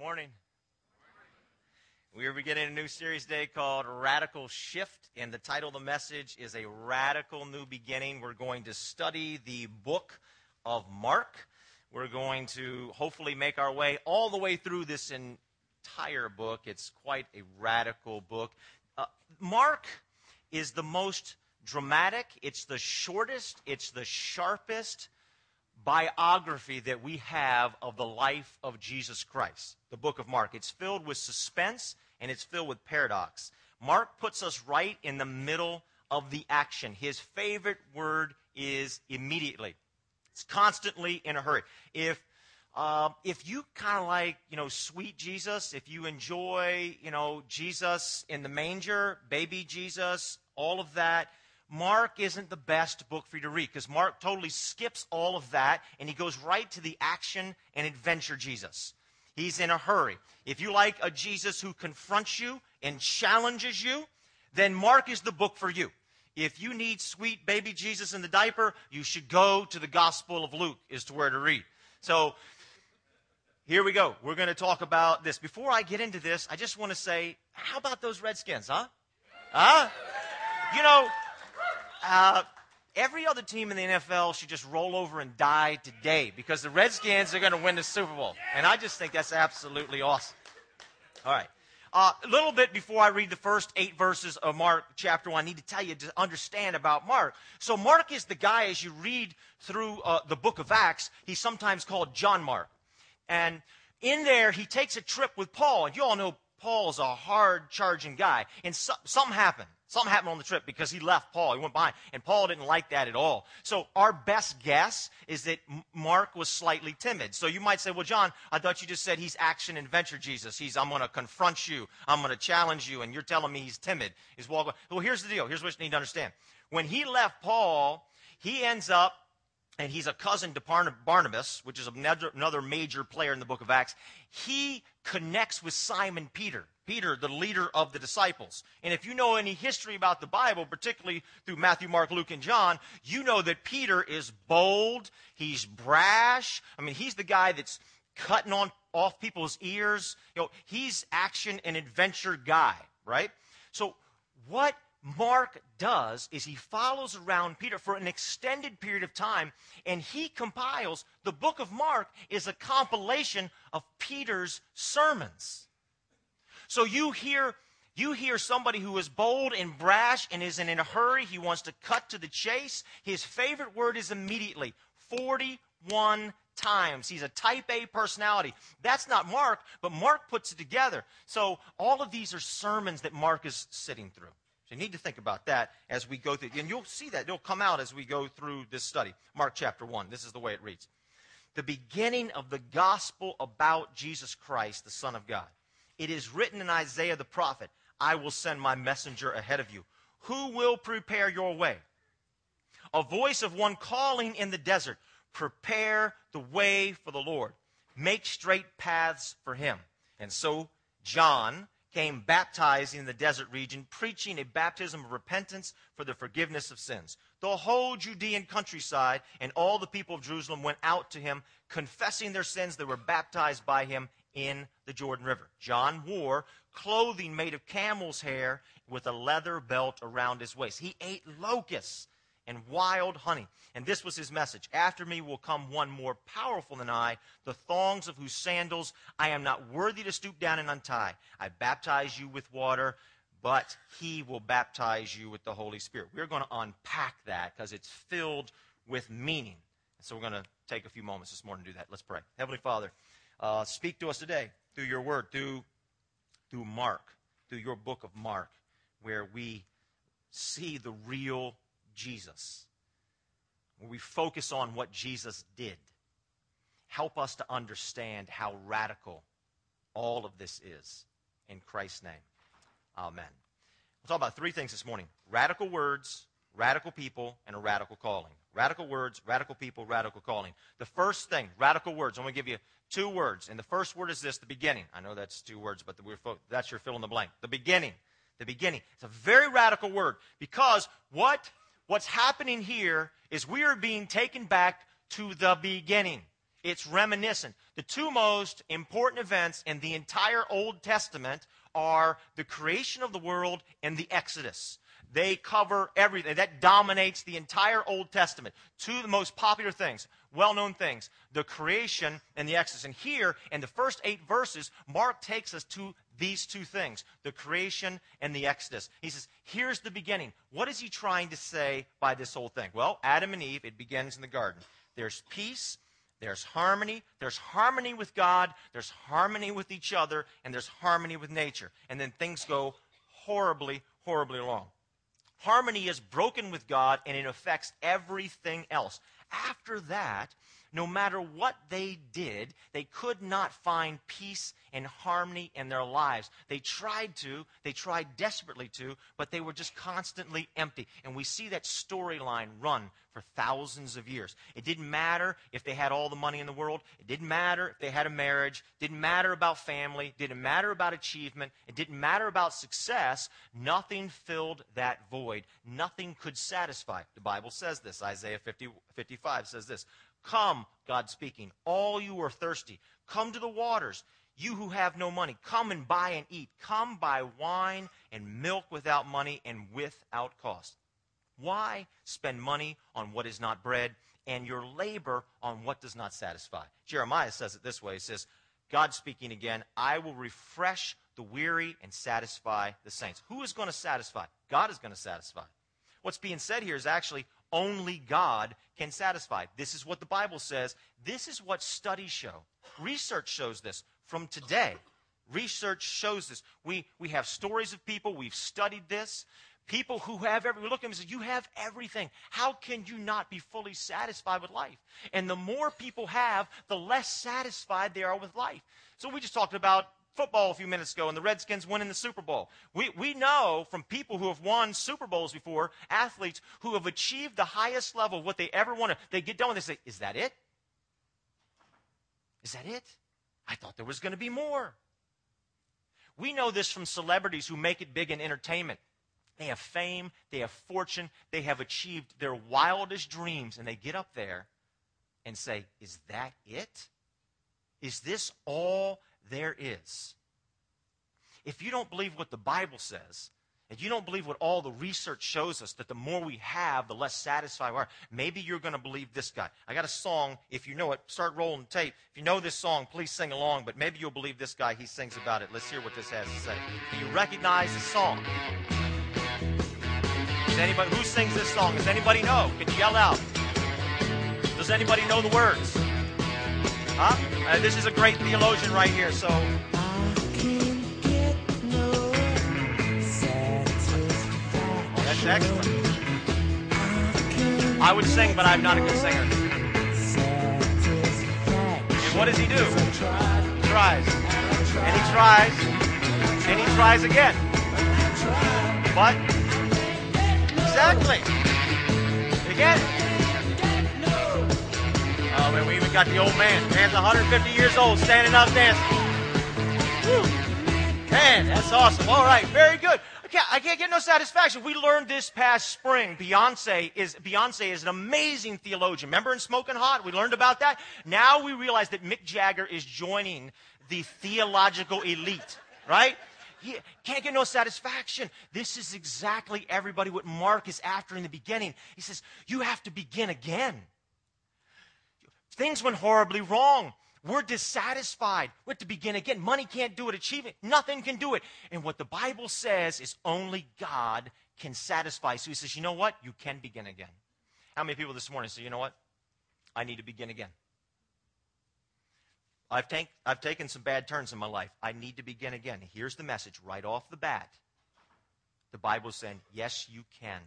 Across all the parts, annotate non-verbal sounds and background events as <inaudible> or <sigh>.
morning. We are beginning a new series today called Radical Shift, and the title of the message is A Radical New Beginning. We're going to study the book of Mark. We're going to hopefully make our way all the way through this entire book. It's quite a radical book. Uh, Mark is the most dramatic, it's the shortest, it's the sharpest biography that we have of the life of Jesus Christ, the book of Mark. It's filled with suspense and it's filled with paradox. Mark puts us right in the middle of the action. His favorite word is immediately. It's constantly in a hurry. If uh, if you kind of like, you know, sweet Jesus, if you enjoy, you know, Jesus in the manger, baby Jesus, all of that, Mark isn't the best book for you to read because Mark totally skips all of that and he goes right to the action and adventure Jesus. He's in a hurry. If you like a Jesus who confronts you and challenges you, then Mark is the book for you. If you need sweet baby Jesus in the diaper, you should go to the Gospel of Luke, is to where to read. So here we go. We're going to talk about this. Before I get into this, I just want to say, how about those Redskins, huh? Huh? You know, uh, every other team in the NFL should just roll over and die today because the Redskins are going to win the Super Bowl. And I just think that's absolutely awesome. All right. Uh, a little bit before I read the first eight verses of Mark chapter 1, I need to tell you to understand about Mark. So, Mark is the guy, as you read through uh, the book of Acts, he's sometimes called John Mark. And in there, he takes a trip with Paul. And you all know Paul's a hard charging guy. And so, something happened. Something happened on the trip because he left Paul. He went behind. And Paul didn't like that at all. So our best guess is that Mark was slightly timid. So you might say, well, John, I thought you just said he's action and venture Jesus. He's, I'm going to confront you. I'm going to challenge you. And you're telling me he's timid. He's walking. Well, here's the deal. Here's what you need to understand. When he left Paul, he ends up and he's a cousin to Barnabas, which is another major player in the book of Acts. He connects with Simon Peter. Peter, the leader of the disciples. And if you know any history about the Bible, particularly through Matthew, Mark, Luke, and John, you know that Peter is bold, he's brash. I mean, he's the guy that's cutting on off people's ears. You know, he's action and adventure guy, right? So what Mark does is he follows around Peter for an extended period of time and he compiles the book of Mark is a compilation of Peter's sermons. So you hear you hear somebody who is bold and brash and isn't in a hurry. He wants to cut to the chase. His favorite word is immediately. 41 times. He's a type A personality. That's not Mark, but Mark puts it together. So all of these are sermons that Mark is sitting through. So you need to think about that as we go through. And you'll see that. It'll come out as we go through this study. Mark chapter 1. This is the way it reads. The beginning of the gospel about Jesus Christ, the Son of God. It is written in Isaiah the prophet, I will send my messenger ahead of you, who will prepare your way. A voice of one calling in the desert, prepare the way for the Lord, make straight paths for him. And so John came baptizing in the desert region, preaching a baptism of repentance for the forgiveness of sins. The whole Judean countryside and all the people of Jerusalem went out to him, confessing their sins. They were baptized by him in the Jordan River. John wore clothing made of camel's hair with a leather belt around his waist. He ate locusts and wild honey. And this was his message After me will come one more powerful than I, the thongs of whose sandals I am not worthy to stoop down and untie. I baptize you with water, but he will baptize you with the Holy Spirit. We're going to unpack that because it's filled with meaning. so we're going to take a few moments this morning to do that. Let's pray. Heavenly Father, uh, speak to us today through your word, through, through Mark, through your book of Mark, where we see the real Jesus, where we focus on what Jesus did. Help us to understand how radical all of this is. In Christ's name, amen. We'll talk about three things this morning radical words, radical people, and a radical calling. Radical words, radical people, radical calling. The first thing, radical words. I'm going to give you two words. And the first word is this the beginning. I know that's two words, but that's your fill in the blank. The beginning. The beginning. It's a very radical word because what, what's happening here is we are being taken back to the beginning. It's reminiscent. The two most important events in the entire Old Testament are the creation of the world and the Exodus. They cover everything. That dominates the entire Old Testament. Two of the most popular things, well known things, the creation and the Exodus. And here, in the first eight verses, Mark takes us to these two things the creation and the Exodus. He says, Here's the beginning. What is he trying to say by this whole thing? Well, Adam and Eve, it begins in the garden. There's peace, there's harmony, there's harmony with God, there's harmony with each other, and there's harmony with nature. And then things go horribly, horribly wrong. Harmony is broken with God and it affects everything else. After that, no matter what they did, they could not find peace and harmony in their lives. They tried to, they tried desperately to, but they were just constantly empty. And we see that storyline run for thousands of years. It didn't matter if they had all the money in the world. It didn't matter if they had a marriage. It didn't matter about family. It didn't matter about achievement. It didn't matter about success. Nothing filled that void. Nothing could satisfy. The Bible says this. Isaiah 50, 55 says this. Come, God speaking, all you are thirsty, come to the waters. You who have no money, come and buy and eat. Come buy wine and milk without money and without cost. Why spend money on what is not bread and your labor on what does not satisfy? Jeremiah says it this way He says, God speaking again, I will refresh the weary and satisfy the saints. Who is going to satisfy? God is going to satisfy. What's being said here is actually only God can satisfy. This is what the Bible says. This is what studies show. Research shows this from today. Research shows this. We, we have stories of people, we've studied this. People who have every, we look at them and say, You have everything. How can you not be fully satisfied with life? And the more people have, the less satisfied they are with life. So we just talked about football a few minutes ago and the Redskins winning the Super Bowl. We, we know from people who have won Super Bowls before, athletes who have achieved the highest level of what they ever wanted. They get done it, they say, Is that it? Is that it? I thought there was going to be more. We know this from celebrities who make it big in entertainment. They have fame, they have fortune, they have achieved their wildest dreams, and they get up there and say, Is that it? Is this all there is. If you don't believe what the Bible says, if you don't believe what all the research shows us, that the more we have, the less satisfied we are, maybe you're going to believe this guy. I got a song. If you know it, start rolling tape. If you know this song, please sing along, but maybe you'll believe this guy. He sings about it. Let's hear what this has to say. Do you recognize the song? Does anybody, who sings this song? Does anybody know? Can you yell out? Does anybody know the words? Huh? Uh, this is a great theologian right here, so. Oh, that's excellent. I would sing, but I'm not a good singer. And what does he do? He tries. And he tries. And he tries again. But, exactly. Again. We got the old man. Man's 150 years old, standing up dancing. Man, that's awesome. All right, very good. I can't, I can't get no satisfaction. We learned this past spring. Beyonce is Beyonce is an amazing theologian. Remember in Smoking Hot, we learned about that. Now we realize that Mick Jagger is joining the theological elite, right? He can't get no satisfaction. This is exactly everybody what Mark is after in the beginning. He says, You have to begin again. Things went horribly wrong. We're dissatisfied. We have to begin again. Money can't do it. Achievement, nothing can do it. And what the Bible says is only God can satisfy. So he says, you know what? You can begin again. How many people this morning say, you know what? I need to begin again. I've, take, I've taken some bad turns in my life. I need to begin again. Here's the message right off the bat. The Bible is saying, yes, you can.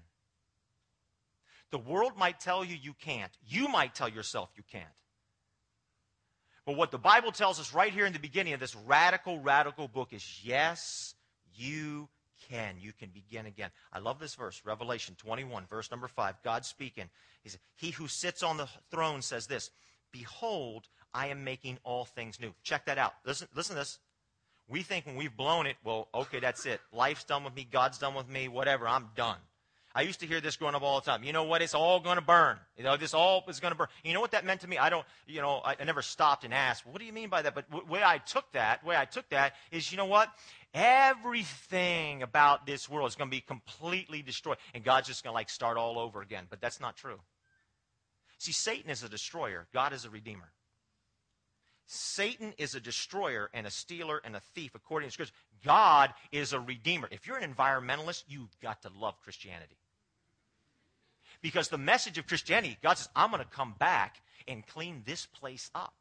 The world might tell you you can't. You might tell yourself you can't. But what the Bible tells us right here in the beginning of this radical, radical book is yes, you can. You can begin again. I love this verse, Revelation 21, verse number 5. God speaking. He said, He who sits on the throne says this Behold, I am making all things new. Check that out. Listen, listen to this. We think when we've blown it, well, okay, that's it. Life's done with me, God's done with me, whatever, I'm done. I used to hear this growing up all the time. You know what? It's all going to burn. You know, this all is going to burn. You know what that meant to me? I don't, you know, I, I never stopped and asked, what do you mean by that? But the way I took that, way I took that is, you know what? Everything about this world is going to be completely destroyed. And God's just going to like start all over again. But that's not true. See, Satan is a destroyer. God is a redeemer. Satan is a destroyer and a stealer and a thief, according to Scripture. God is a redeemer. If you're an environmentalist, you've got to love Christianity. Because the message of Christianity, God says, I'm going to come back and clean this place up.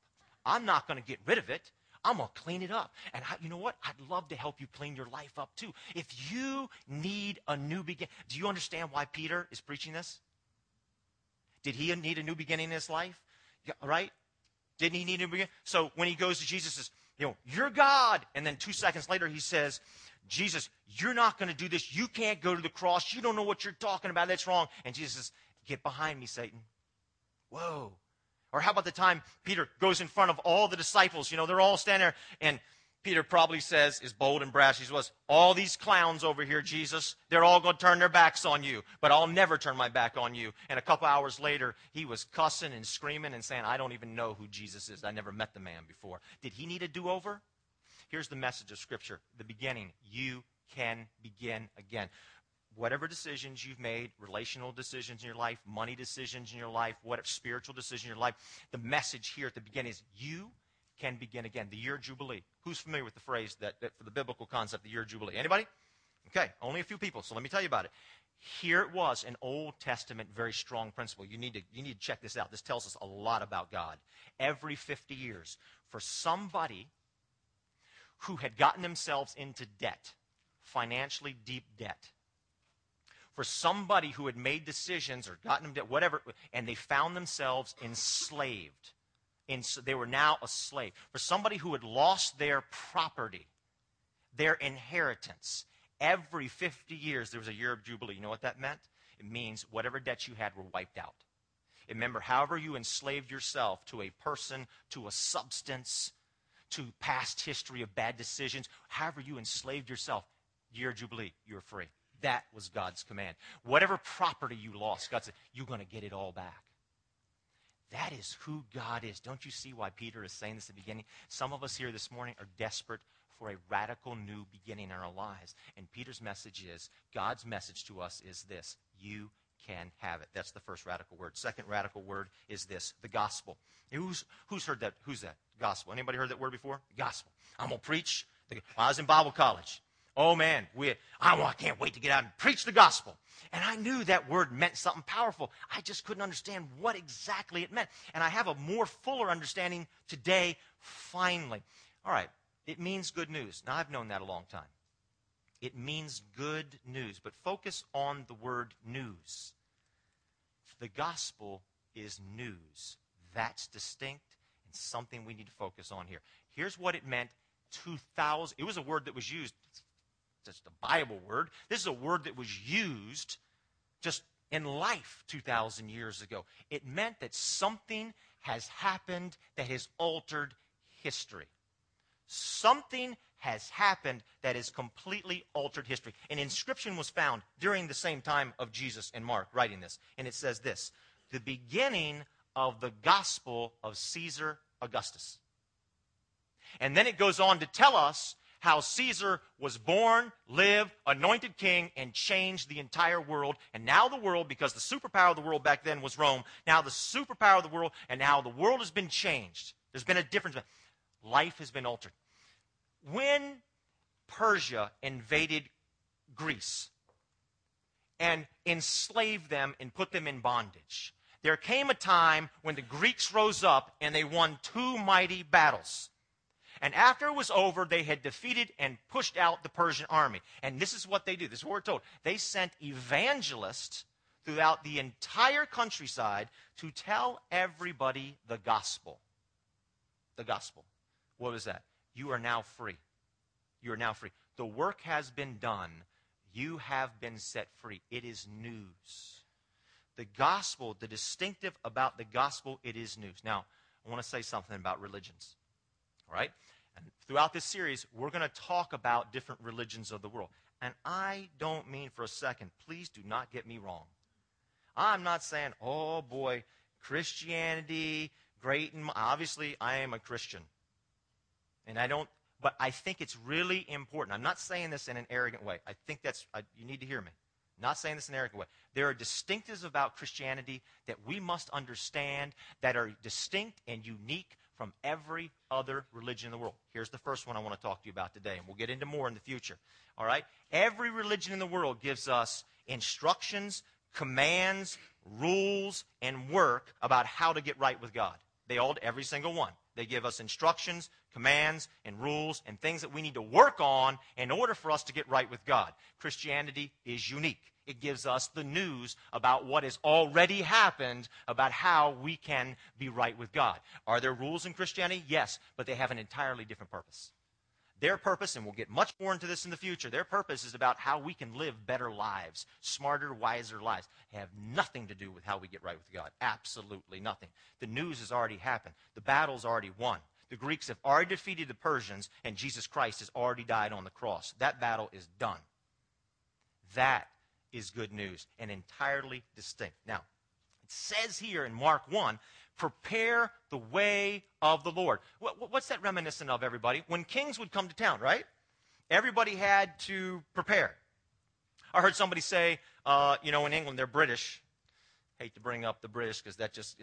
I'm not going to get rid of it. I'm going to clean it up. And I, you know what? I'd love to help you clean your life up too. If you need a new beginning, do you understand why Peter is preaching this? Did he need a new beginning in his life? Yeah, right? Didn't he need a new beginning? So when he goes to Jesus, says, you know, you're God. And then two seconds later, he says, Jesus, you're not going to do this. You can't go to the cross. You don't know what you're talking about. That's wrong. And Jesus says, get behind me, Satan. Whoa. Or how about the time Peter goes in front of all the disciples? You know, they're all standing there, and Peter probably says, is bold and brash. He was, all these clowns over here, Jesus, they're all going to turn their backs on you, but I'll never turn my back on you. And a couple hours later, he was cussing and screaming and saying, I don't even know who Jesus is. I never met the man before. Did he need a do over? Here's the message of Scripture the beginning. You can begin again whatever decisions you've made, relational decisions in your life, money decisions in your life, whatever spiritual decisions in your life, the message here at the beginning is you can begin again. The year jubilee. Who's familiar with the phrase that, that for the biblical concept, the year jubilee? Anybody? Okay, only a few people. So let me tell you about it. Here it was, an Old Testament, very strong principle. You need to you need to check this out. This tells us a lot about God. Every 50 years, for somebody who had gotten themselves into debt, financially deep debt, for somebody who had made decisions or gotten them debt, whatever, and they found themselves enslaved and so they were now a slave. For somebody who had lost their property, their inheritance, every 50 years there was a year of Jubilee. You know what that meant? It means whatever debts you had were wiped out. Remember, however you enslaved yourself to a person, to a substance, to past history of bad decisions, however you enslaved yourself, year of Jubilee, you're free. That was God's command. Whatever property you lost, God said, you're going to get it all back. That is who God is. Don't you see why Peter is saying this at the beginning? Some of us here this morning are desperate for a radical new beginning in our lives. And Peter's message is God's message to us is this you can have it. That's the first radical word. Second radical word is this the gospel. Who's, who's heard that? Who's that? Gospel. Anybody heard that word before? Gospel. I'm going to preach. I was in Bible college. Oh man, we, I, I can't wait to get out and preach the gospel. And I knew that word meant something powerful. I just couldn't understand what exactly it meant. And I have a more fuller understanding today, finally. All right, it means good news. Now, I've known that a long time. It means good news, but focus on the word news. The gospel is news. That's distinct and something we need to focus on here. Here's what it meant 2000 it was a word that was used just a Bible word. This is a word that was used just in life 2,000 years ago. It meant that something has happened that has altered history. Something has happened that has completely altered history. An inscription was found during the same time of Jesus and Mark writing this. And it says this The beginning of the gospel of Caesar Augustus. And then it goes on to tell us how Caesar was born, lived, anointed king, and changed the entire world. And now the world, because the superpower of the world back then was Rome, now the superpower of the world, and now the world has been changed. There's been a difference. Life has been altered. When Persia invaded Greece and enslaved them and put them in bondage, there came a time when the Greeks rose up and they won two mighty battles. And after it was over, they had defeated and pushed out the Persian army. And this is what they do. This is what we're told. They sent evangelists throughout the entire countryside to tell everybody the gospel. The gospel. What was that? You are now free. You are now free. The work has been done. You have been set free. It is news. The gospel, the distinctive about the gospel, it is news. Now, I want to say something about religions. All right? And throughout this series, we're going to talk about different religions of the world. And I don't mean for a second, please do not get me wrong. I'm not saying, oh boy, Christianity, great. And obviously, I am a Christian. And I don't, but I think it's really important. I'm not saying this in an arrogant way. I think that's, I, you need to hear me. not saying this in an arrogant way. There are distinctives about Christianity that we must understand that are distinct and unique from every other religion in the world. Here's the first one I want to talk to you about today, and we'll get into more in the future. All right? Every religion in the world gives us instructions, commands, rules, and work about how to get right with God. They all, every single one. They give us instructions, commands, and rules, and things that we need to work on in order for us to get right with God. Christianity is unique. It gives us the news about what has already happened about how we can be right with God. Are there rules in Christianity? Yes, but they have an entirely different purpose. Their purpose, and we'll get much more into this in the future, their purpose is about how we can live better lives, smarter, wiser lives. They have nothing to do with how we get right with God. Absolutely nothing. The news has already happened. The battle's already won. The Greeks have already defeated the Persians, and Jesus Christ has already died on the cross. That battle is done. That is good news and entirely distinct. Now, it says here in Mark 1 prepare the way of the Lord. What's that reminiscent of, everybody? When kings would come to town, right? Everybody had to prepare. I heard somebody say, uh, you know, in England, they're British. Hate to bring up the British because that just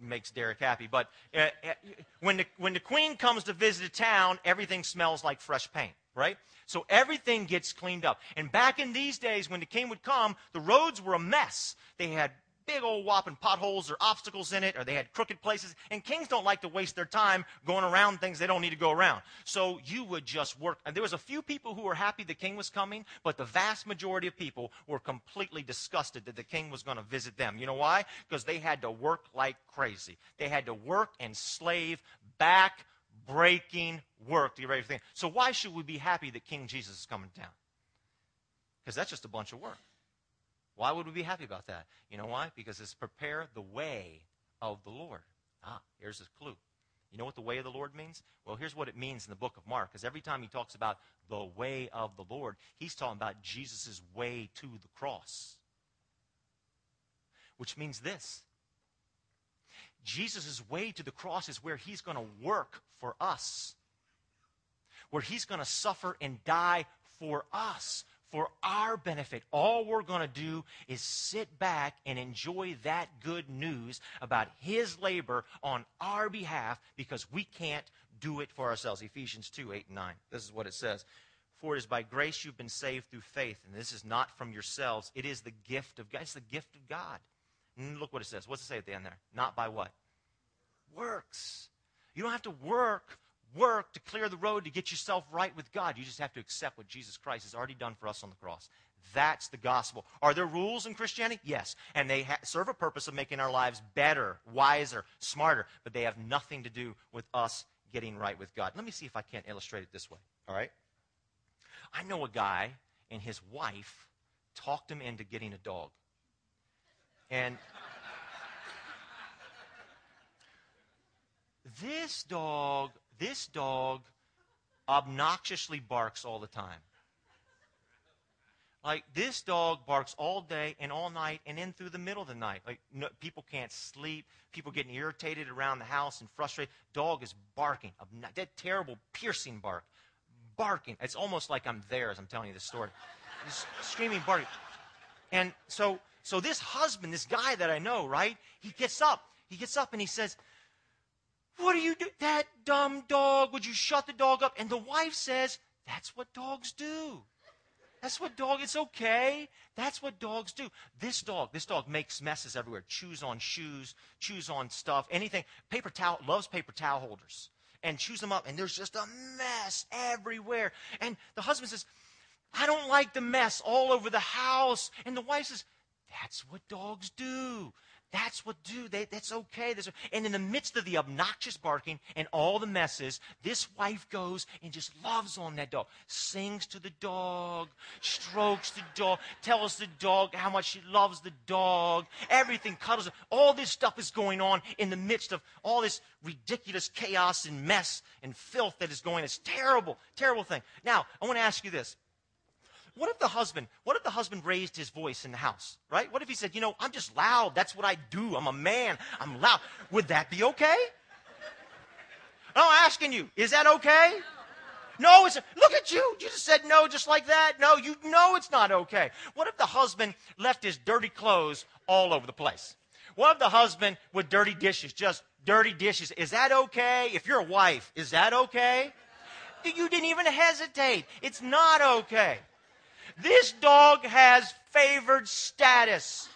makes Derek happy. But uh, uh, when, the, when the queen comes to visit a town, everything smells like fresh paint, right? So everything gets cleaned up. And back in these days, when the king would come, the roads were a mess. They had big old whopping potholes or obstacles in it, or they had crooked places. And kings don't like to waste their time going around things they don't need to go around. So you would just work. And there was a few people who were happy the king was coming, but the vast majority of people were completely disgusted that the king was going to visit them. You know why? Because they had to work like crazy. They had to work and slave back breaking work to get ready for things. So why should we be happy that King Jesus is coming down? Because that's just a bunch of work. Why would we be happy about that? You know why? Because it's prepare the way of the Lord. Ah, here's a clue. You know what the way of the Lord means? Well, here's what it means in the book of Mark. Because every time he talks about the way of the Lord, he's talking about Jesus' way to the cross. Which means this Jesus' way to the cross is where he's going to work for us, where he's going to suffer and die for us for our benefit. All we're going to do is sit back and enjoy that good news about His labor on our behalf because we can't do it for ourselves. Ephesians 2 8 and 9. This is what it says. For it is by grace you've been saved through faith, and this is not from yourselves. It is the gift of God. It's the gift of God. And look what it says. What's it say at the end there? Not by what? Works. You don't have to work work to clear the road to get yourself right with God. You just have to accept what Jesus Christ has already done for us on the cross. That's the gospel. Are there rules in Christianity? Yes. And they ha- serve a purpose of making our lives better, wiser, smarter, but they have nothing to do with us getting right with God. Let me see if I can't illustrate it this way. All right? I know a guy and his wife talked him into getting a dog. And this dog this dog obnoxiously barks all the time. Like this dog barks all day and all night and in through the middle of the night. Like no, people can't sleep. People getting irritated around the house and frustrated. Dog is barking. That terrible piercing bark, barking. It's almost like I'm there as I'm telling you this story. Just screaming, barking. And so, so this husband, this guy that I know, right? He gets up. He gets up and he says, what are you do? That dumb dog, would you shut the dog up? And the wife says, That's what dogs do. That's what dog, it's okay. That's what dogs do. This dog, this dog makes messes everywhere. Chews on shoes, chews on stuff, anything. Paper towel, loves paper towel holders. And chews them up, and there's just a mess everywhere. And the husband says, I don't like the mess all over the house. And the wife says, That's what dogs do. That's what do. They, that's okay. That's, and in the midst of the obnoxious barking and all the messes, this wife goes and just loves on that dog. Sings to the dog, strokes the dog, tells the dog how much she loves the dog. Everything cuddles. All this stuff is going on in the midst of all this ridiculous chaos and mess and filth that is going. It's terrible, terrible thing. Now, I want to ask you this. What if the husband, what if the husband raised his voice in the house, right? What if he said, you know, I'm just loud. That's what I do. I'm a man. I'm loud. Would that be okay? I'm asking you, is that okay? No, it's, look at you. You just said no just like that. No, you know it's not okay. What if the husband left his dirty clothes all over the place? What if the husband with dirty dishes, just dirty dishes? Is that okay? If you're a wife, is that okay? You didn't even hesitate. It's not okay. This dog has favored status.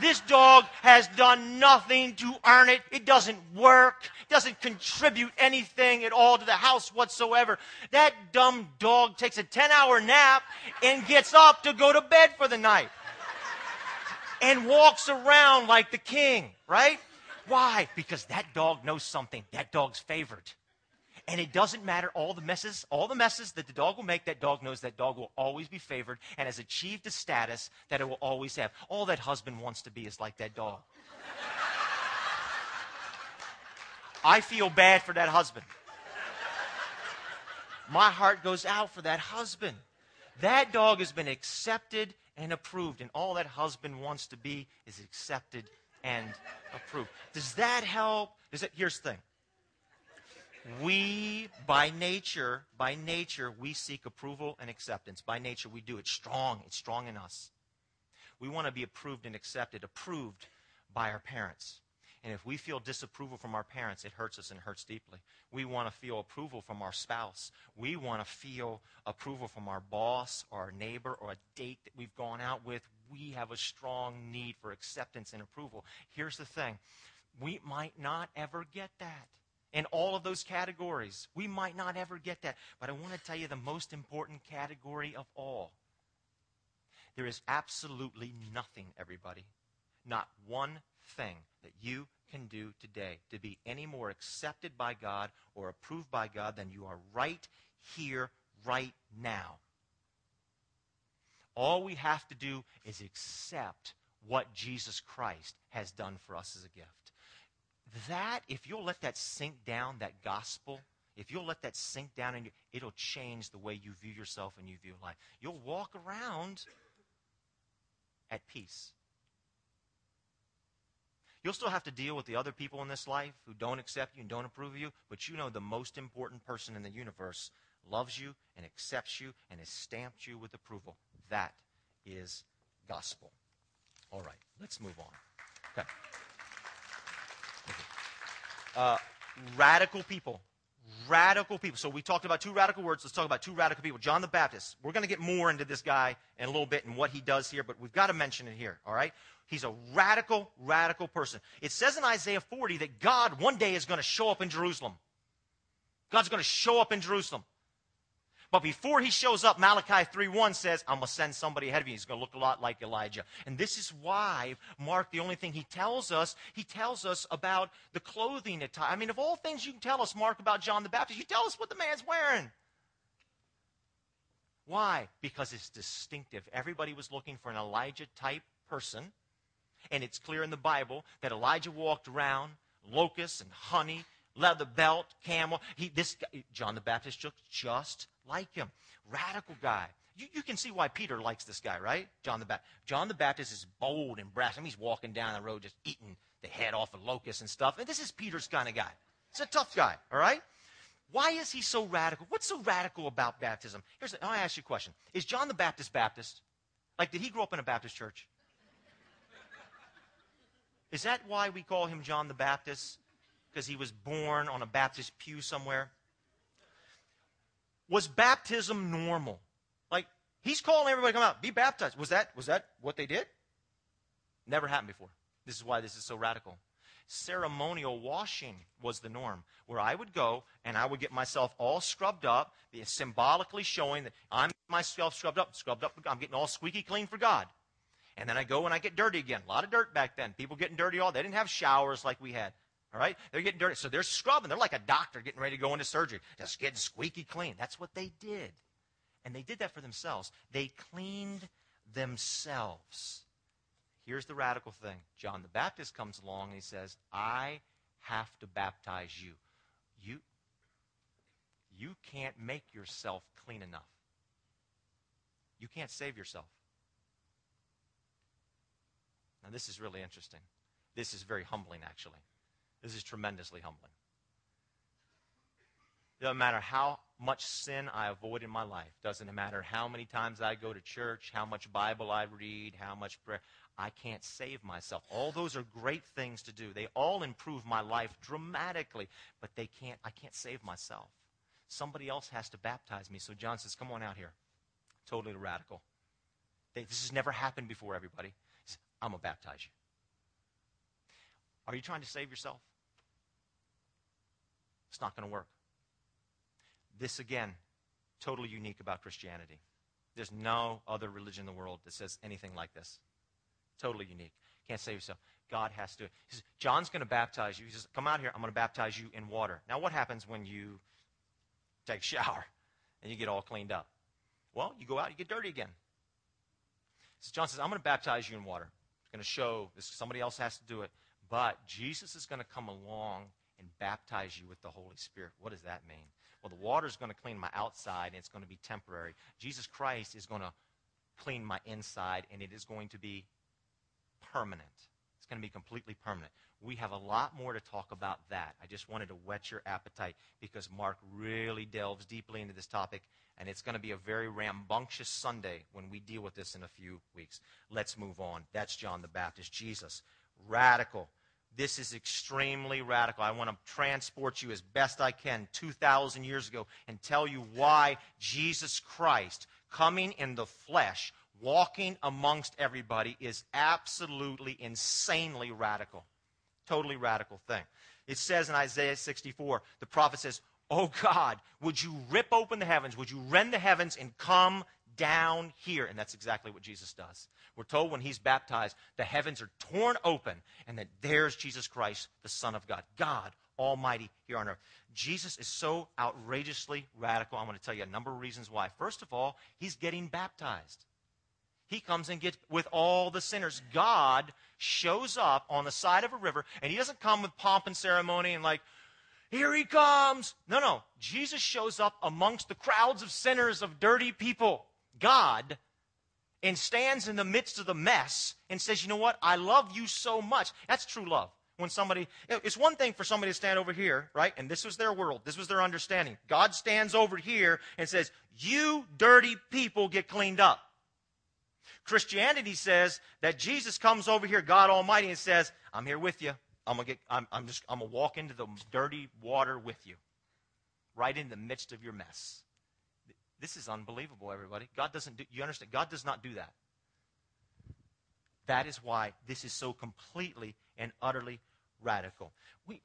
This dog has done nothing to earn it. It doesn't work, doesn't contribute anything at all to the house whatsoever. That dumb dog takes a 10 hour nap and gets up to go to bed for the night and walks around like the king, right? Why? Because that dog knows something. That dog's favored. And it doesn't matter all the messes, all the messes that the dog will make, that dog knows that dog will always be favored and has achieved a status that it will always have. All that husband wants to be is like that dog. I feel bad for that husband. My heart goes out for that husband. That dog has been accepted and approved, and all that husband wants to be is accepted and approved. Does that help? Does it, here's the thing we, by nature, by nature, we seek approval and acceptance. By nature, we do. It's strong. It's strong in us. We want to be approved and accepted, approved by our parents. And if we feel disapproval from our parents, it hurts us and hurts deeply. We want to feel approval from our spouse. We want to feel approval from our boss or our neighbor or a date that we've gone out with. We have a strong need for acceptance and approval. Here's the thing we might not ever get that in all of those categories. We might not ever get that, but I want to tell you the most important category of all. There is absolutely nothing, everybody, not one thing that you can do today to be any more accepted by God or approved by God than you are right here, right now. All we have to do is accept what Jesus Christ has done for us as a gift that, if you'll let that sink down, that gospel, if you'll let that sink down, and it'll change the way you view yourself and you view life. You'll walk around at peace. You'll still have to deal with the other people in this life who don't accept you and don't approve of you, but you know the most important person in the universe loves you and accepts you and has stamped you with approval. That is gospel. All right, let's move on. Okay. Uh, radical people. Radical people. So we talked about two radical words. Let's talk about two radical people. John the Baptist. We're going to get more into this guy in a little bit and what he does here, but we've got to mention it here, all right? He's a radical, radical person. It says in Isaiah 40 that God one day is going to show up in Jerusalem. God's going to show up in Jerusalem. But before he shows up, Malachi 3.1 says, I'm going to send somebody ahead of you. He's going to look a lot like Elijah. And this is why Mark, the only thing he tells us, he tells us about the clothing attire. I mean, of all things you can tell us, Mark, about John the Baptist, you tell us what the man's wearing. Why? Because it's distinctive. Everybody was looking for an Elijah type person. And it's clear in the Bible that Elijah walked around, locusts and honey, leather belt, camel. He, this guy, John the Baptist looked just like him. Radical guy. You, you, can see why Peter likes this guy, right? John the Baptist. John the Baptist is bold and brash. I mean, he's walking down the road just eating the head off of locusts and stuff. And this is Peter's kind of guy. He's a tough guy, all right? Why is he so radical? What's so radical about baptism? Here's, the, I ask you a question. Is John the Baptist Baptist? Like, did he grow up in a Baptist church? Is that why we call him John the Baptist? Because he was born on a Baptist pew somewhere? Was baptism normal? Like, he's calling everybody to come out, be baptized. Was that, was that what they did? Never happened before. This is why this is so radical. Ceremonial washing was the norm, where I would go and I would get myself all scrubbed up, symbolically showing that I'm myself scrubbed up, scrubbed up. I'm getting all squeaky clean for God. And then I go and I get dirty again. A lot of dirt back then. People getting dirty all. They didn't have showers like we had. All right? They're getting dirty. So they're scrubbing. They're like a doctor getting ready to go into surgery, just getting squeaky clean. That's what they did. And they did that for themselves. They cleaned themselves. Here's the radical thing John the Baptist comes along and he says, I have to baptize you. You, you can't make yourself clean enough. You can't save yourself. Now, this is really interesting. This is very humbling, actually. This is tremendously humbling. Doesn't matter how much sin I avoid in my life. Doesn't matter how many times I go to church, how much Bible I read, how much prayer. I can't save myself. All those are great things to do. They all improve my life dramatically, but they can't I can't save myself. Somebody else has to baptize me. So John says, "Come on out here." Totally radical. They, this has never happened before everybody. Says, I'm going to baptize you. Are you trying to save yourself? It's not going to work. This, again, totally unique about Christianity. There's no other religion in the world that says anything like this. Totally unique. Can't save yourself. God has to. He says, John's going to baptize you. He says, Come out here. I'm going to baptize you in water. Now, what happens when you take a shower and you get all cleaned up? Well, you go out, you get dirty again. So John says, I'm going to baptize you in water. It's going to show this. Somebody else has to do it. But Jesus is going to come along and baptize you with the Holy Spirit. What does that mean? Well, the water is going to clean my outside, and it's going to be temporary. Jesus Christ is going to clean my inside, and it is going to be permanent. It's going to be completely permanent. We have a lot more to talk about that. I just wanted to whet your appetite because Mark really delves deeply into this topic, and it's going to be a very rambunctious Sunday when we deal with this in a few weeks. Let's move on. That's John the Baptist. Jesus, radical this is extremely radical. I want to transport you as best I can 2,000 years ago and tell you why Jesus Christ, coming in the flesh, walking amongst everybody, is absolutely insanely radical. Totally radical thing. It says in Isaiah 64, the prophet says, Oh God, would you rip open the heavens? Would you rend the heavens and come down here. And that's exactly what Jesus does. We're told when he's baptized, the heavens are torn open, and that there's Jesus Christ, the Son of God, God Almighty here on earth. Jesus is so outrageously radical. I'm going to tell you a number of reasons why. First of all, he's getting baptized. He comes and gets with all the sinners. God shows up on the side of a river, and he doesn't come with pomp and ceremony and like, here he comes. No, no. Jesus shows up amongst the crowds of sinners, of dirty people. God and stands in the midst of the mess and says, You know what? I love you so much. That's true love. When somebody, it's one thing for somebody to stand over here, right? And this was their world, this was their understanding. God stands over here and says, You dirty people get cleaned up. Christianity says that Jesus comes over here, God Almighty, and says, I'm here with you. I'm gonna get I'm, I'm just I'm gonna walk into the dirty water with you. Right in the midst of your mess. This is unbelievable, everybody. God doesn't do, you understand? God does not do that. That is why this is so completely and utterly radical. We,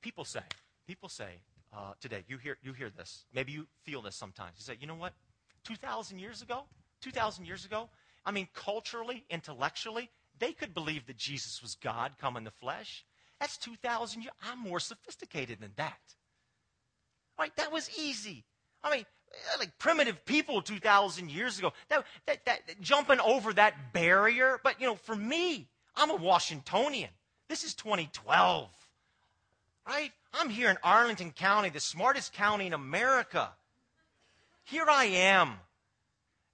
people say, people say uh, today, you hear, you hear this. Maybe you feel this sometimes. You say, you know what? 2,000 years ago, 2,000 years ago, I mean, culturally, intellectually, they could believe that Jesus was God come in the flesh. That's 2,000 years. I'm more sophisticated than that. Right? That was easy. I mean, like primitive people 2,000 years ago, that, that, that, jumping over that barrier. But, you know, for me, I'm a Washingtonian. This is 2012, right? I'm here in Arlington County, the smartest county in America. Here I am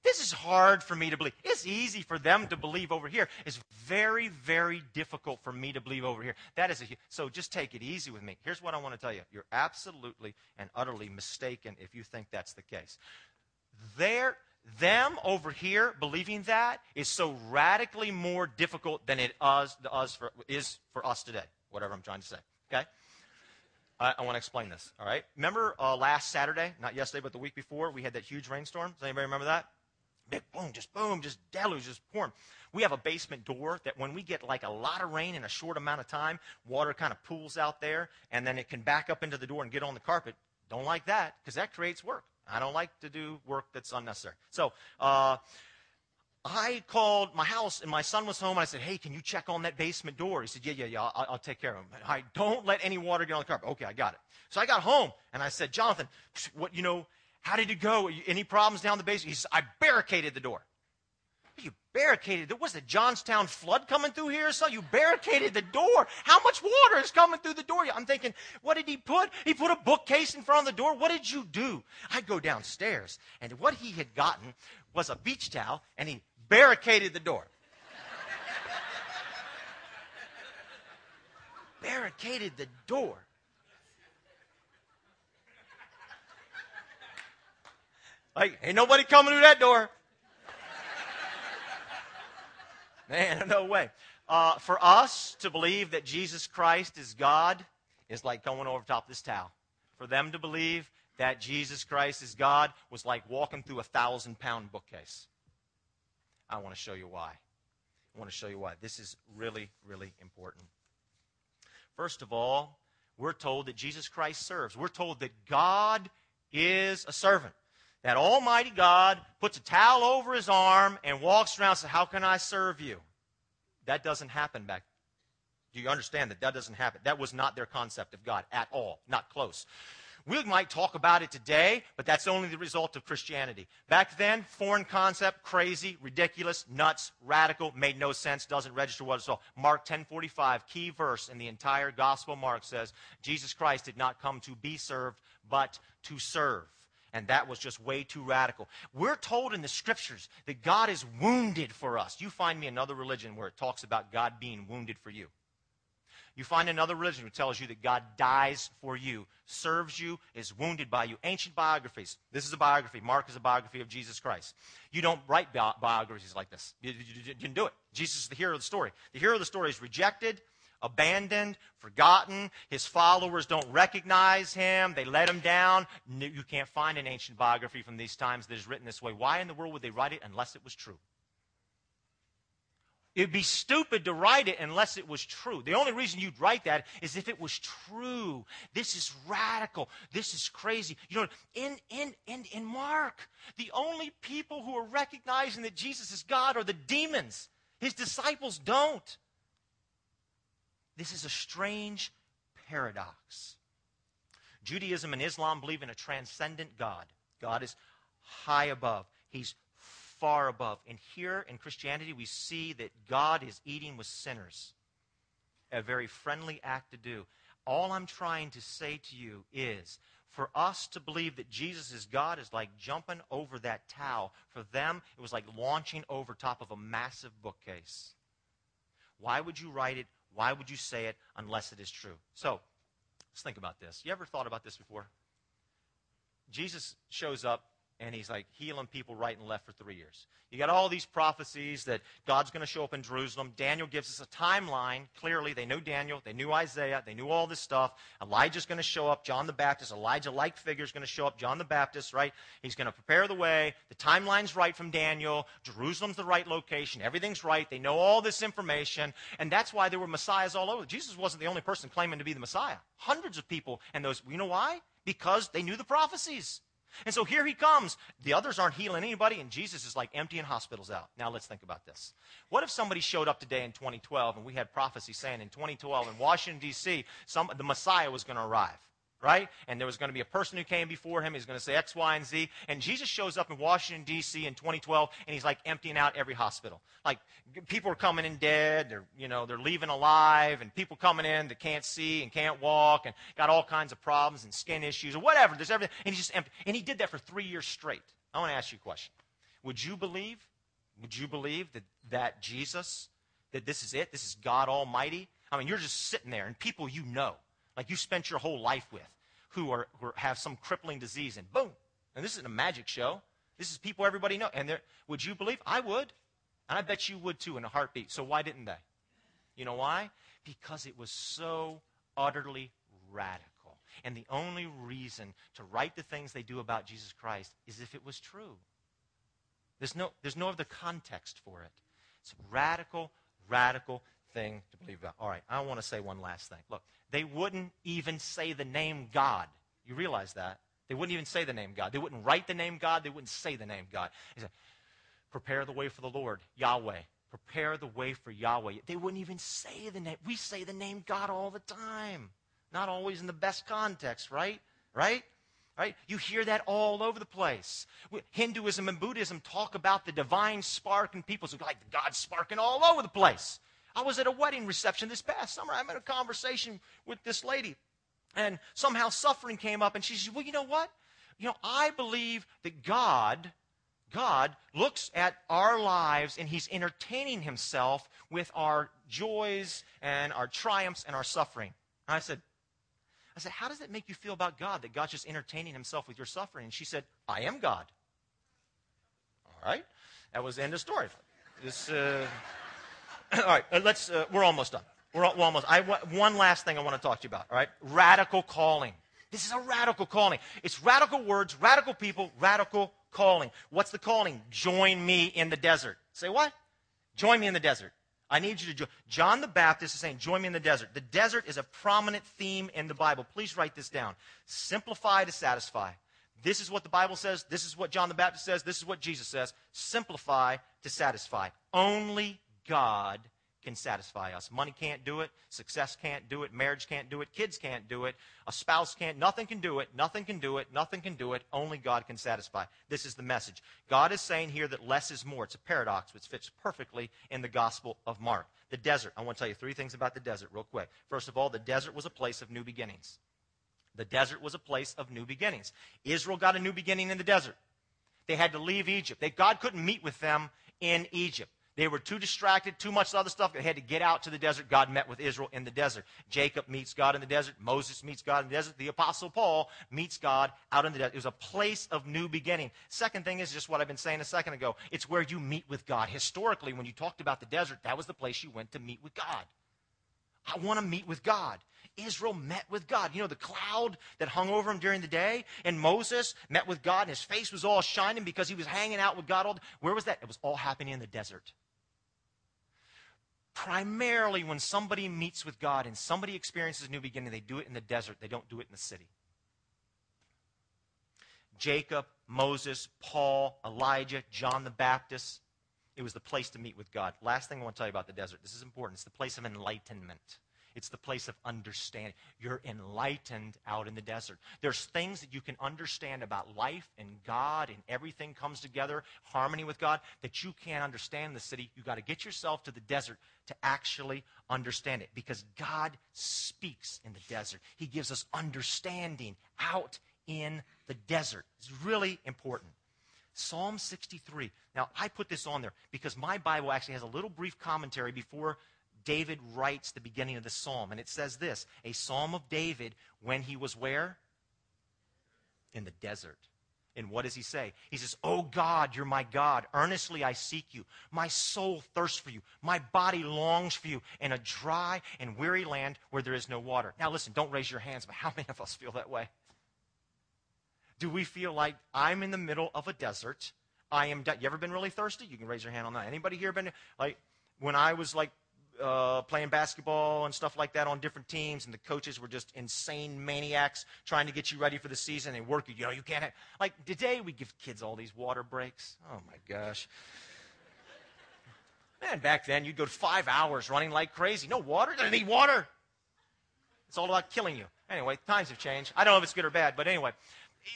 this is hard for me to believe. It's easy for them to believe over here. It's very, very difficult for me to believe over here. That is a, so just take it easy with me. Here's what I want to tell you. You're absolutely and utterly mistaken if you think that's the case. There, them over here believing that is so radically more difficult than it is, us for, is for us today. Whatever I'm trying to say. Okay? I, I want to explain this. All right. Remember uh, last Saturday, not yesterday, but the week before, we had that huge rainstorm. Does anybody remember that? Big boom, just boom, just deluge, just pouring. We have a basement door that when we get like a lot of rain in a short amount of time, water kind of pools out there, and then it can back up into the door and get on the carpet. Don't like that because that creates work. I don't like to do work that's unnecessary. So, uh, I called my house and my son was home and I said, Hey, can you check on that basement door? He said, Yeah, yeah, yeah, I'll, I'll take care of him. I don't let any water get on the carpet. Okay, I got it. So I got home and I said, Jonathan, what, you know, how did it go? Any problems down the basement? He says, I barricaded the door. You barricaded. There was the Johnstown flood coming through here, or so you barricaded the door. How much water is coming through the door? I'm thinking, what did he put? He put a bookcase in front of the door. What did you do? I go downstairs, and what he had gotten was a beach towel, and he barricaded the door. <laughs> barricaded the door. Like, ain't nobody coming through that door. Man, no way. Uh, for us to believe that Jesus Christ is God is like going over top this towel. For them to believe that Jesus Christ is God was like walking through a thousand pound bookcase. I want to show you why. I want to show you why. This is really, really important. First of all, we're told that Jesus Christ serves. We're told that God is a servant. That Almighty God puts a towel over his arm and walks around and says, How can I serve you? That doesn't happen back. Do you understand that that doesn't happen? That was not their concept of God at all, not close. We might talk about it today, but that's only the result of Christianity. Back then, foreign concept, crazy, ridiculous, nuts, radical, made no sense, doesn't register what it's all. Mark 10:45, key verse in the entire Gospel Mark says, Jesus Christ did not come to be served, but to serve. And that was just way too radical. We're told in the scriptures that God is wounded for us. You find me another religion where it talks about God being wounded for you. You find another religion who tells you that God dies for you, serves you, is wounded by you. Ancient biographies. This is a biography. Mark is a biography of Jesus Christ. You don't write bi- biographies like this. You, you, you didn't do it. Jesus is the hero of the story. The hero of the story is rejected, abandoned, forgotten. His followers don't recognize him. They let him down. You can't find an ancient biography from these times that is written this way. Why in the world would they write it unless it was true? It'd be stupid to write it unless it was true. The only reason you'd write that is if it was true. This is radical. This is crazy. You know, in, in, in, in Mark, the only people who are recognizing that Jesus is God are the demons. His disciples don't. This is a strange paradox. Judaism and Islam believe in a transcendent God. God is high above. He's far above. And here in Christianity, we see that God is eating with sinners. A very friendly act to do. All I'm trying to say to you is for us to believe that Jesus is God is like jumping over that towel. For them, it was like launching over top of a massive bookcase. Why would you write it? Why would you say it unless it is true? So, let's think about this. You ever thought about this before? Jesus shows up and he's like healing people right and left for three years. You got all these prophecies that God's going to show up in Jerusalem. Daniel gives us a timeline. Clearly, they knew Daniel, they knew Isaiah, they knew all this stuff. Elijah's going to show up. John the Baptist, Elijah-like figure is going to show up. John the Baptist, right? He's going to prepare the way. The timeline's right from Daniel. Jerusalem's the right location. Everything's right. They know all this information, and that's why there were messiahs all over. Jesus wasn't the only person claiming to be the Messiah. Hundreds of people, and those. You know why? Because they knew the prophecies. And so here he comes. The others aren't healing anybody, and Jesus is like emptying hospitals out. Now let's think about this. What if somebody showed up today in 2012 and we had prophecy saying in 2012 in Washington, D.C., some, the Messiah was going to arrive? Right? And there was going to be a person who came before him. He's going to say X, Y, and Z. And Jesus shows up in Washington, D.C. in 2012, and he's like emptying out every hospital. Like people are coming in dead, they're, you know, they're leaving alive, and people coming in that can't see and can't walk and got all kinds of problems and skin issues or whatever. There's everything. And he just empty. And he did that for three years straight. I want to ask you a question. Would you believe, would you believe that, that Jesus, that this is it? This is God Almighty? I mean, you're just sitting there, and people you know, like you spent your whole life with, who, are, who have some crippling disease, and boom. And this isn't a magic show. This is people everybody knows. And would you believe? I would. And I bet you would too in a heartbeat. So why didn't they? You know why? Because it was so utterly radical. And the only reason to write the things they do about Jesus Christ is if it was true. There's no, there's no other context for it. It's radical, radical thing to believe. All right, I want to say one last thing. Look, they wouldn't even say the name God. You realize that? They wouldn't even say the name God. They wouldn't write the name God. They wouldn't say the name God. He said, Prepare the way for the Lord, Yahweh. Prepare the way for Yahweh. They wouldn't even say the name. We say the name God all the time. Not always in the best context, right? Right? Right? You hear that all over the place. Hinduism and Buddhism talk about the divine spark in people. So like God sparking all over the place. I was at a wedding reception this past summer. I'm in a conversation with this lady, and somehow suffering came up, and she said, Well, you know what? You know, I believe that God, God looks at our lives and He's entertaining Himself with our joys and our triumphs and our suffering. And I said, I said, How does it make you feel about God that God's just entertaining Himself with your suffering? And she said, I am God. All right. That was the end of story. This, uh, all right, uh, let's, uh, we're almost done. We're, we're almost, I, one last thing I want to talk to you about, all right? Radical calling. This is a radical calling. It's radical words, radical people, radical calling. What's the calling? Join me in the desert. Say what? Join me in the desert. I need you to join. John the Baptist is saying, Join me in the desert. The desert is a prominent theme in the Bible. Please write this down. Simplify to satisfy. This is what the Bible says. This is what John the Baptist says. This is what Jesus says. Simplify to satisfy. Only God can satisfy us. Money can't do it. Success can't do it. Marriage can't do it. Kids can't do it. A spouse can't. Nothing can do it. Nothing can do it. Nothing can do it. Only God can satisfy. This is the message. God is saying here that less is more. It's a paradox which fits perfectly in the Gospel of Mark. The desert. I want to tell you three things about the desert real quick. First of all, the desert was a place of new beginnings. The desert was a place of new beginnings. Israel got a new beginning in the desert. They had to leave Egypt. They, God couldn't meet with them in Egypt. They were too distracted, too much other stuff. They had to get out to the desert. God met with Israel in the desert. Jacob meets God in the desert. Moses meets God in the desert. The Apostle Paul meets God out in the desert. It was a place of new beginning. Second thing is just what I've been saying a second ago. It's where you meet with God. Historically, when you talked about the desert, that was the place you went to meet with God. I want to meet with God. Israel met with God. You know, the cloud that hung over him during the day, and Moses met with God, and his face was all shining because he was hanging out with God all Where was that? It was all happening in the desert primarily when somebody meets with God and somebody experiences a new beginning, they do it in the desert. They don't do it in the city. Jacob, Moses, Paul, Elijah, John the Baptist. It was the place to meet with God. Last thing I want to tell you about the desert. This is important. It's the place of enlightenment. It's the place of understanding. You're enlightened out in the desert. There's things that you can understand about life and God and everything comes together, harmony with God, that you can't understand in the city. You've got to get yourself to the desert to actually understand it because God speaks in the desert. He gives us understanding out in the desert. It's really important. Psalm 63. Now, I put this on there because my Bible actually has a little brief commentary before David writes the beginning of the psalm. And it says this a psalm of David when he was where? In the desert. And what does he say? He says, Oh God, you're my God. Earnestly I seek you. My soul thirsts for you. My body longs for you in a dry and weary land where there is no water. Now listen, don't raise your hands, but <laughs> how many of us feel that way? Do we feel like I'm in the middle of a desert? I am. De- you ever been really thirsty? You can raise your hand on that. Anybody here been like when I was like uh, playing basketball and stuff like that on different teams, and the coaches were just insane maniacs trying to get you ready for the season. They work you, you know, you can't have, like today we give kids all these water breaks. Oh my gosh. Man, back then you'd go five hours running like crazy. No water, doesn't need water. It's all about killing you. Anyway, times have changed. I don't know if it's good or bad, but anyway,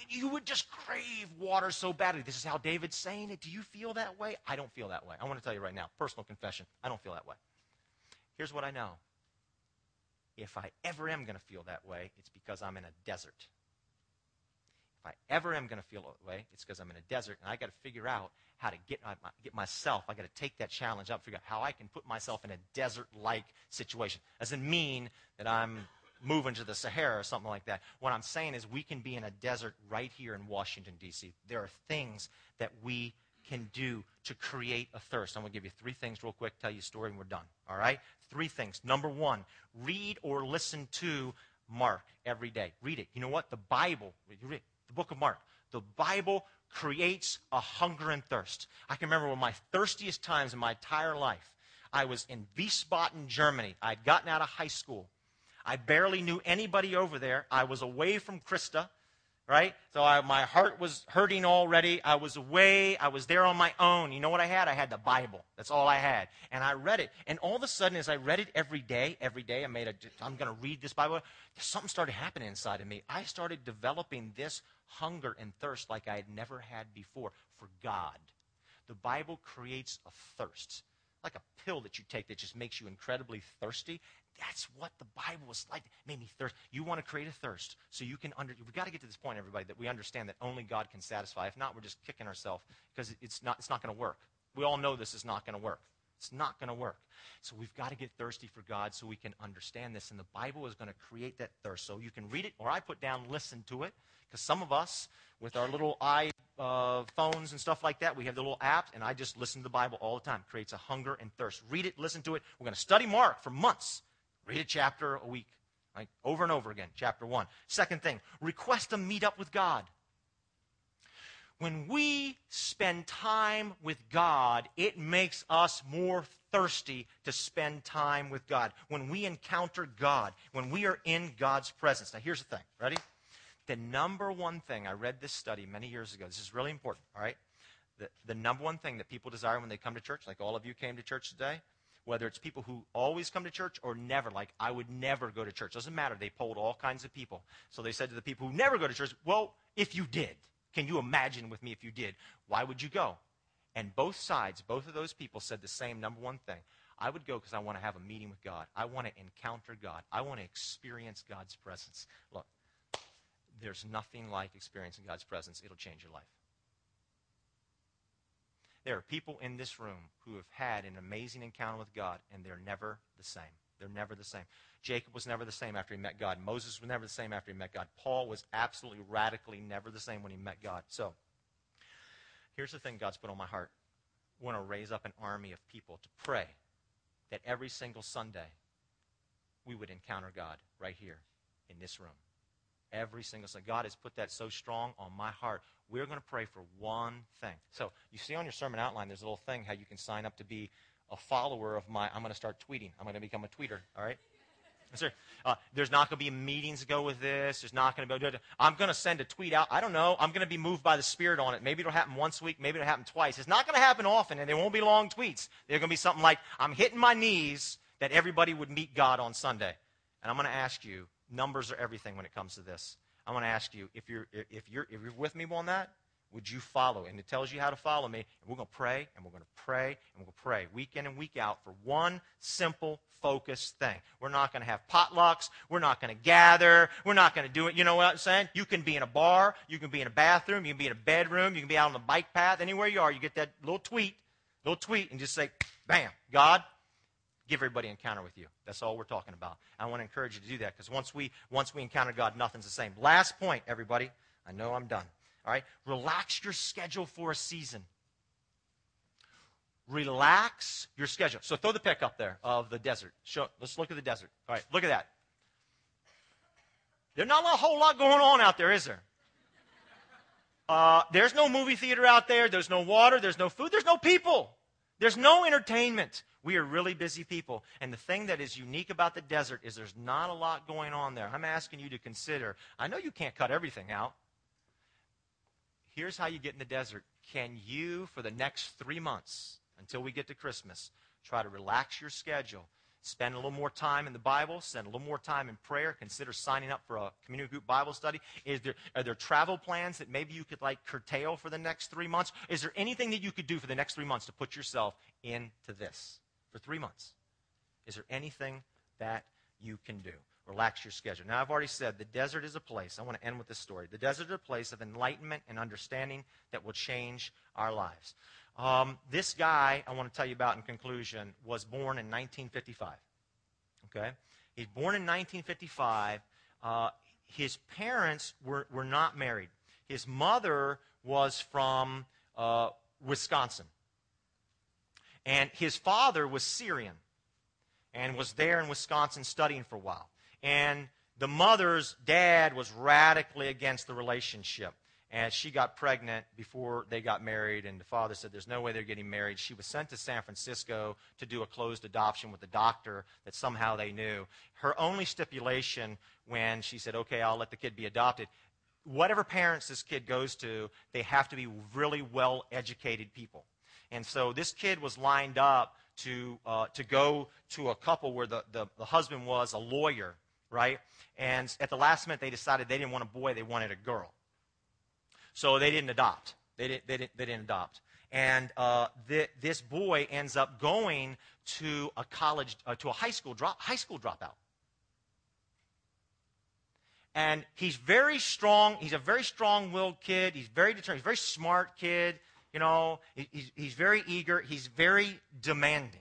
you would just crave water so badly. This is how David's saying it. Do you feel that way? I don't feel that way. I want to tell you right now, personal confession. I don't feel that way. Here's what I know if I ever am going to feel that way, it's because I'm in a desert. If I ever am going to feel that way, it's because I'm in a desert, and I got to figure out how to get, my, get myself. I got to take that challenge up, figure out how I can put myself in a desert-like situation. Doesn't mean that I'm moving to the Sahara or something like that. What I'm saying is we can be in a desert right here in Washington D.C. There are things that we can do to create a thirst. I'm going to give you three things real quick, tell you a story, and we're done. All right? Three things. Number one, read or listen to Mark every day. Read it. You know what? The Bible, read the book of Mark, the Bible creates a hunger and thirst. I can remember one of my thirstiest times in my entire life. I was in Wiesbaden, Germany. I'd gotten out of high school. I barely knew anybody over there. I was away from Krista right? So I, my heart was hurting already. I was away. I was there on my own. You know what I had? I had the Bible. That's all I had. And I read it. And all of a sudden, as I read it every day, every day, I made a, I'm going to read this Bible. Something started happening inside of me. I started developing this hunger and thirst like I had never had before for God. The Bible creates a thirst, like a pill that you take that just makes you incredibly thirsty. That's what the Bible was like. It made me thirst. You want to create a thirst so you can under. We've got to get to this point, everybody, that we understand that only God can satisfy. If not, we're just kicking ourselves because it's not. It's not going to work. We all know this is not going to work. It's not going to work. So we've got to get thirsty for God so we can understand this. And the Bible is going to create that thirst. So you can read it, or I put down, listen to it. Because some of us, with our little iPhones uh, and stuff like that, we have the little apps, and I just listen to the Bible all the time. It creates a hunger and thirst. Read it, listen to it. We're going to study Mark for months. Read a chapter a week, right? Over and over again, chapter one. Second thing, request a meet up with God. When we spend time with God, it makes us more thirsty to spend time with God. When we encounter God, when we are in God's presence. Now, here's the thing. Ready? The number one thing, I read this study many years ago. This is really important, all right? The, the number one thing that people desire when they come to church, like all of you came to church today, whether it's people who always come to church or never, like I would never go to church. Doesn't matter. They polled all kinds of people. So they said to the people who never go to church, well, if you did, can you imagine with me if you did? Why would you go? And both sides, both of those people said the same number one thing. I would go because I want to have a meeting with God. I want to encounter God. I want to experience God's presence. Look, there's nothing like experiencing God's presence. It'll change your life. There are people in this room who have had an amazing encounter with God, and they're never the same. They're never the same. Jacob was never the same after he met God. Moses was never the same after he met God. Paul was absolutely radically never the same when he met God. So, here's the thing God's put on my heart. I want to raise up an army of people to pray that every single Sunday we would encounter God right here in this room. Every single Sunday. God has put that so strong on my heart we're going to pray for one thing. So you see on your sermon outline, there's a little thing how you can sign up to be a follower of my. I'm going to start tweeting. I'm going to become a tweeter. All right. Sir, uh, there's not going to be meetings to go with this. There's not going to be. I'm going to send a tweet out. I don't know. I'm going to be moved by the Spirit on it. Maybe it'll happen once a week. Maybe it'll happen twice. It's not going to happen often, and there won't be long tweets. They're going to be something like, "I'm hitting my knees that everybody would meet God on Sunday." And I'm going to ask you. Numbers are everything when it comes to this. I want to ask you if you're, if, you're, if you're with me on that, would you follow? And it tells you how to follow me. And we're going to pray, and we're going to pray, and we're going to pray week in and week out for one simple, focused thing. We're not going to have potlucks. We're not going to gather. We're not going to do it. You know what I'm saying? You can be in a bar. You can be in a bathroom. You can be in a bedroom. You can be out on the bike path. Anywhere you are, you get that little tweet, little tweet, and just say, bam, God, give everybody an encounter with you. That's all we're talking about. I want to encourage you to do that because once we once we encounter God, nothing's the same. Last point, everybody. I know I'm done. All right? Relax your schedule for a season. Relax your schedule. So throw the pic up there of the desert. Show, let's look at the desert. All right, look at that. There's not a whole lot going on out there, is there? Uh, there's no movie theater out there. There's no water. There's no food. There's no people. There's no entertainment. We are really busy people. And the thing that is unique about the desert is there's not a lot going on there. I'm asking you to consider. I know you can't cut everything out. Here's how you get in the desert. Can you, for the next three months, until we get to Christmas, try to relax your schedule? Spend a little more time in the Bible, spend a little more time in prayer, consider signing up for a community group Bible study. Is there, are there travel plans that maybe you could like curtail for the next three months? Is there anything that you could do for the next three months to put yourself into this? For three months. Is there anything that you can do? Relax your schedule. Now, I've already said the desert is a place. I want to end with this story. The desert is a place of enlightenment and understanding that will change our lives. Um, this guy, I want to tell you about in conclusion, was born in 1955. Okay? He's born in 1955. Uh, his parents were, were not married. His mother was from uh, Wisconsin. And his father was Syrian and was there in Wisconsin studying for a while. And the mother's dad was radically against the relationship. And she got pregnant before they got married, and the father said there's no way they're getting married. She was sent to San Francisco to do a closed adoption with a doctor that somehow they knew. Her only stipulation when she said, okay, I'll let the kid be adopted, whatever parents this kid goes to, they have to be really well educated people. And so this kid was lined up to, uh, to go to a couple where the, the, the husband was a lawyer, right? And at the last minute, they decided they didn't want a boy, they wanted a girl. So they didn't adopt. They didn't, they didn't, they didn't adopt. And uh, th- this boy ends up going to a college, uh, to a high school, drop, high school dropout. And he's very strong. He's a very strong willed kid. He's very determined. He's a very smart kid. You know, he's, he's very eager. He's very demanding.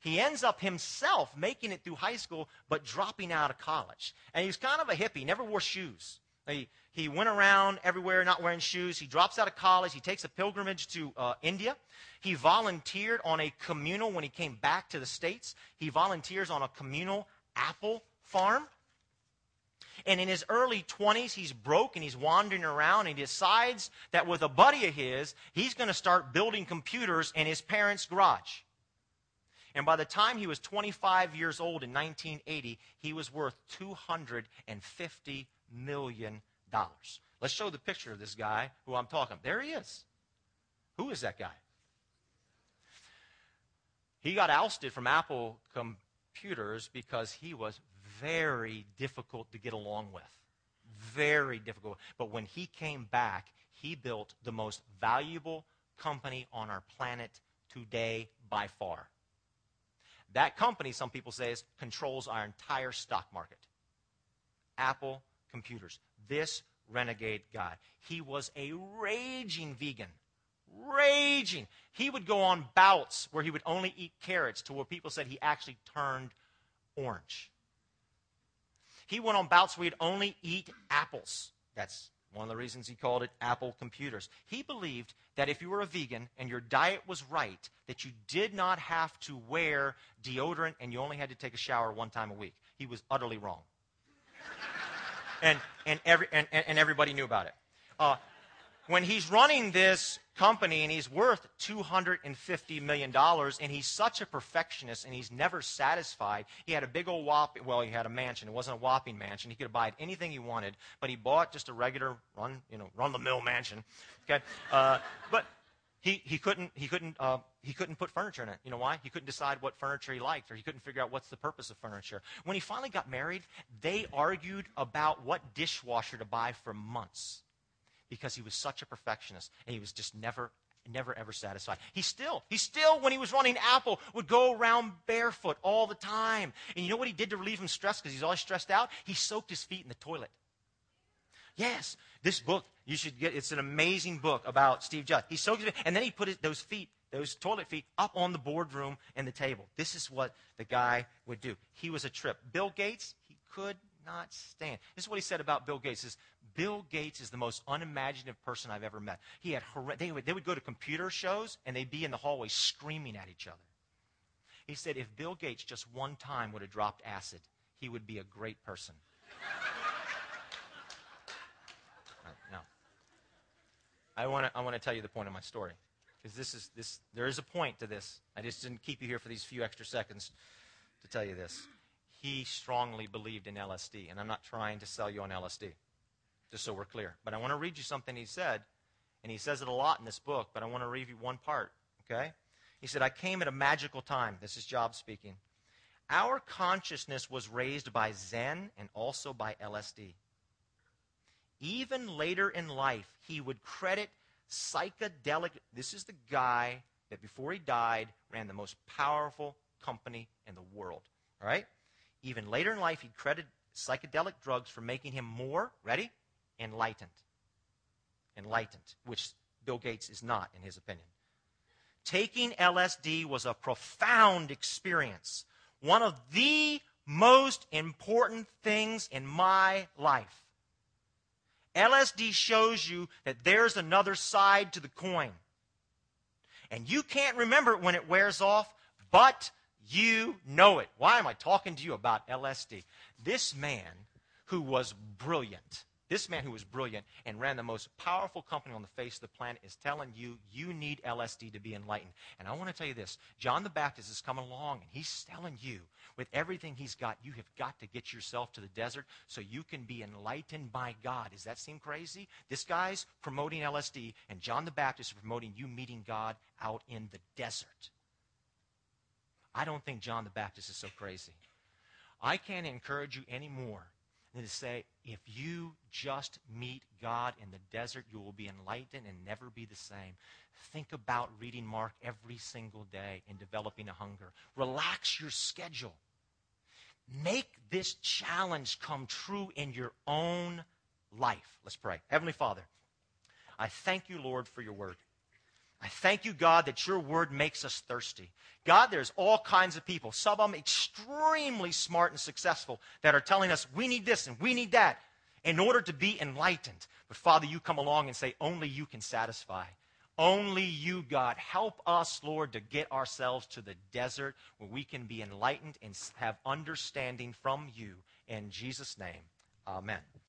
He ends up himself making it through high school, but dropping out of college. And he's kind of a hippie, never wore shoes. He, he went around everywhere not wearing shoes. He drops out of college. He takes a pilgrimage to uh, India. He volunteered on a communal when he came back to the States. He volunteers on a communal apple farm. And in his early 20s, he's broke and he's wandering around and he decides that with a buddy of his, he's going to start building computers in his parents' garage. And by the time he was 25 years old in 1980, he was worth $250 million. Let's show the picture of this guy who I'm talking. There he is. Who is that guy? He got ousted from Apple Computers because he was very difficult to get along with. Very difficult. But when he came back, he built the most valuable company on our planet today by far. That company, some people say, is, controls our entire stock market. Apple Computers. This renegade guy. He was a raging vegan. Raging. He would go on bouts where he would only eat carrots to where people said he actually turned orange. He went on bouts where he'd only eat apples. That's one of the reasons he called it Apple Computers. He believed that if you were a vegan and your diet was right, that you did not have to wear deodorant and you only had to take a shower one time a week. He was utterly wrong. and, and, every, and, and everybody knew about it. Uh, when he's running this company and he's worth $250 million and he's such a perfectionist and he's never satisfied. He had a big old whopping, well, he had a mansion. It wasn't a whopping mansion. He could buy anything he wanted, but he bought just a regular run, you know, run the mill mansion. Okay. Uh, but he, he couldn't, he couldn't, uh, he couldn't put furniture in it. You know why? He couldn't decide what furniture he liked, or he couldn't figure out what's the purpose of furniture. When he finally got married, they argued about what dishwasher to buy for months because he was such a perfectionist and he was just never never ever satisfied. He still, he still, when he was running Apple, would go around barefoot all the time. And you know what he did to relieve him stress because he's always stressed out? He soaked his feet in the toilet. Yes, this book, you should get, it's an amazing book about Steve Jobs. He soaked his feet, and then he put his, those feet, those toilet feet, up on the boardroom and the table. This is what the guy would do. He was a trip. Bill Gates, he could not stand. This is what he said about Bill Gates. Is Bill Gates is the most unimaginative person I've ever met. He had they would, they would go to computer shows and they'd be in the hallway screaming at each other. He said if Bill Gates just one time would have dropped acid, he would be a great person. <laughs> now, I want to I want to tell you the point of my story because this is this there is a point to this. I just didn't keep you here for these few extra seconds to tell you this. He strongly believed in LSD, and I'm not trying to sell you on LSD just so we're clear. But I want to read you something he said, and he says it a lot in this book, but I want to read you one part, okay? He said, I came at a magical time. This is Job speaking. Our consciousness was raised by Zen and also by LSD. Even later in life, he would credit psychedelic. This is the guy that before he died ran the most powerful company in the world. All right? Even later in life, he credited psychedelic drugs for making him more, ready? Enlightened. Enlightened, which Bill Gates is not, in his opinion. Taking LSD was a profound experience, one of the most important things in my life. LSD shows you that there's another side to the coin. And you can't remember it when it wears off, but you know it. Why am I talking to you about LSD? This man who was brilliant, This man who was brilliant and ran the most powerful company on the face of the planet is telling you you need LSD to be enlightened. And I want to tell you this John the Baptist is coming along and he's telling you, with everything he's got, you have got to get yourself to the desert so you can be enlightened by God. Does that seem crazy? This guy's promoting LSD, and John the Baptist is promoting you meeting God out in the desert. I don't think John the Baptist is so crazy. I can't encourage you anymore than to say, if you just meet God in the desert, you will be enlightened and never be the same. Think about reading Mark every single day and developing a hunger. Relax your schedule. Make this challenge come true in your own life. Let's pray. Heavenly Father, I thank you, Lord, for your word. I thank you, God, that your word makes us thirsty. God, there's all kinds of people, some of them extremely smart and successful, that are telling us we need this and we need that in order to be enlightened. But Father, you come along and say, only you can satisfy. Only you, God. Help us, Lord, to get ourselves to the desert where we can be enlightened and have understanding from you. In Jesus' name, amen.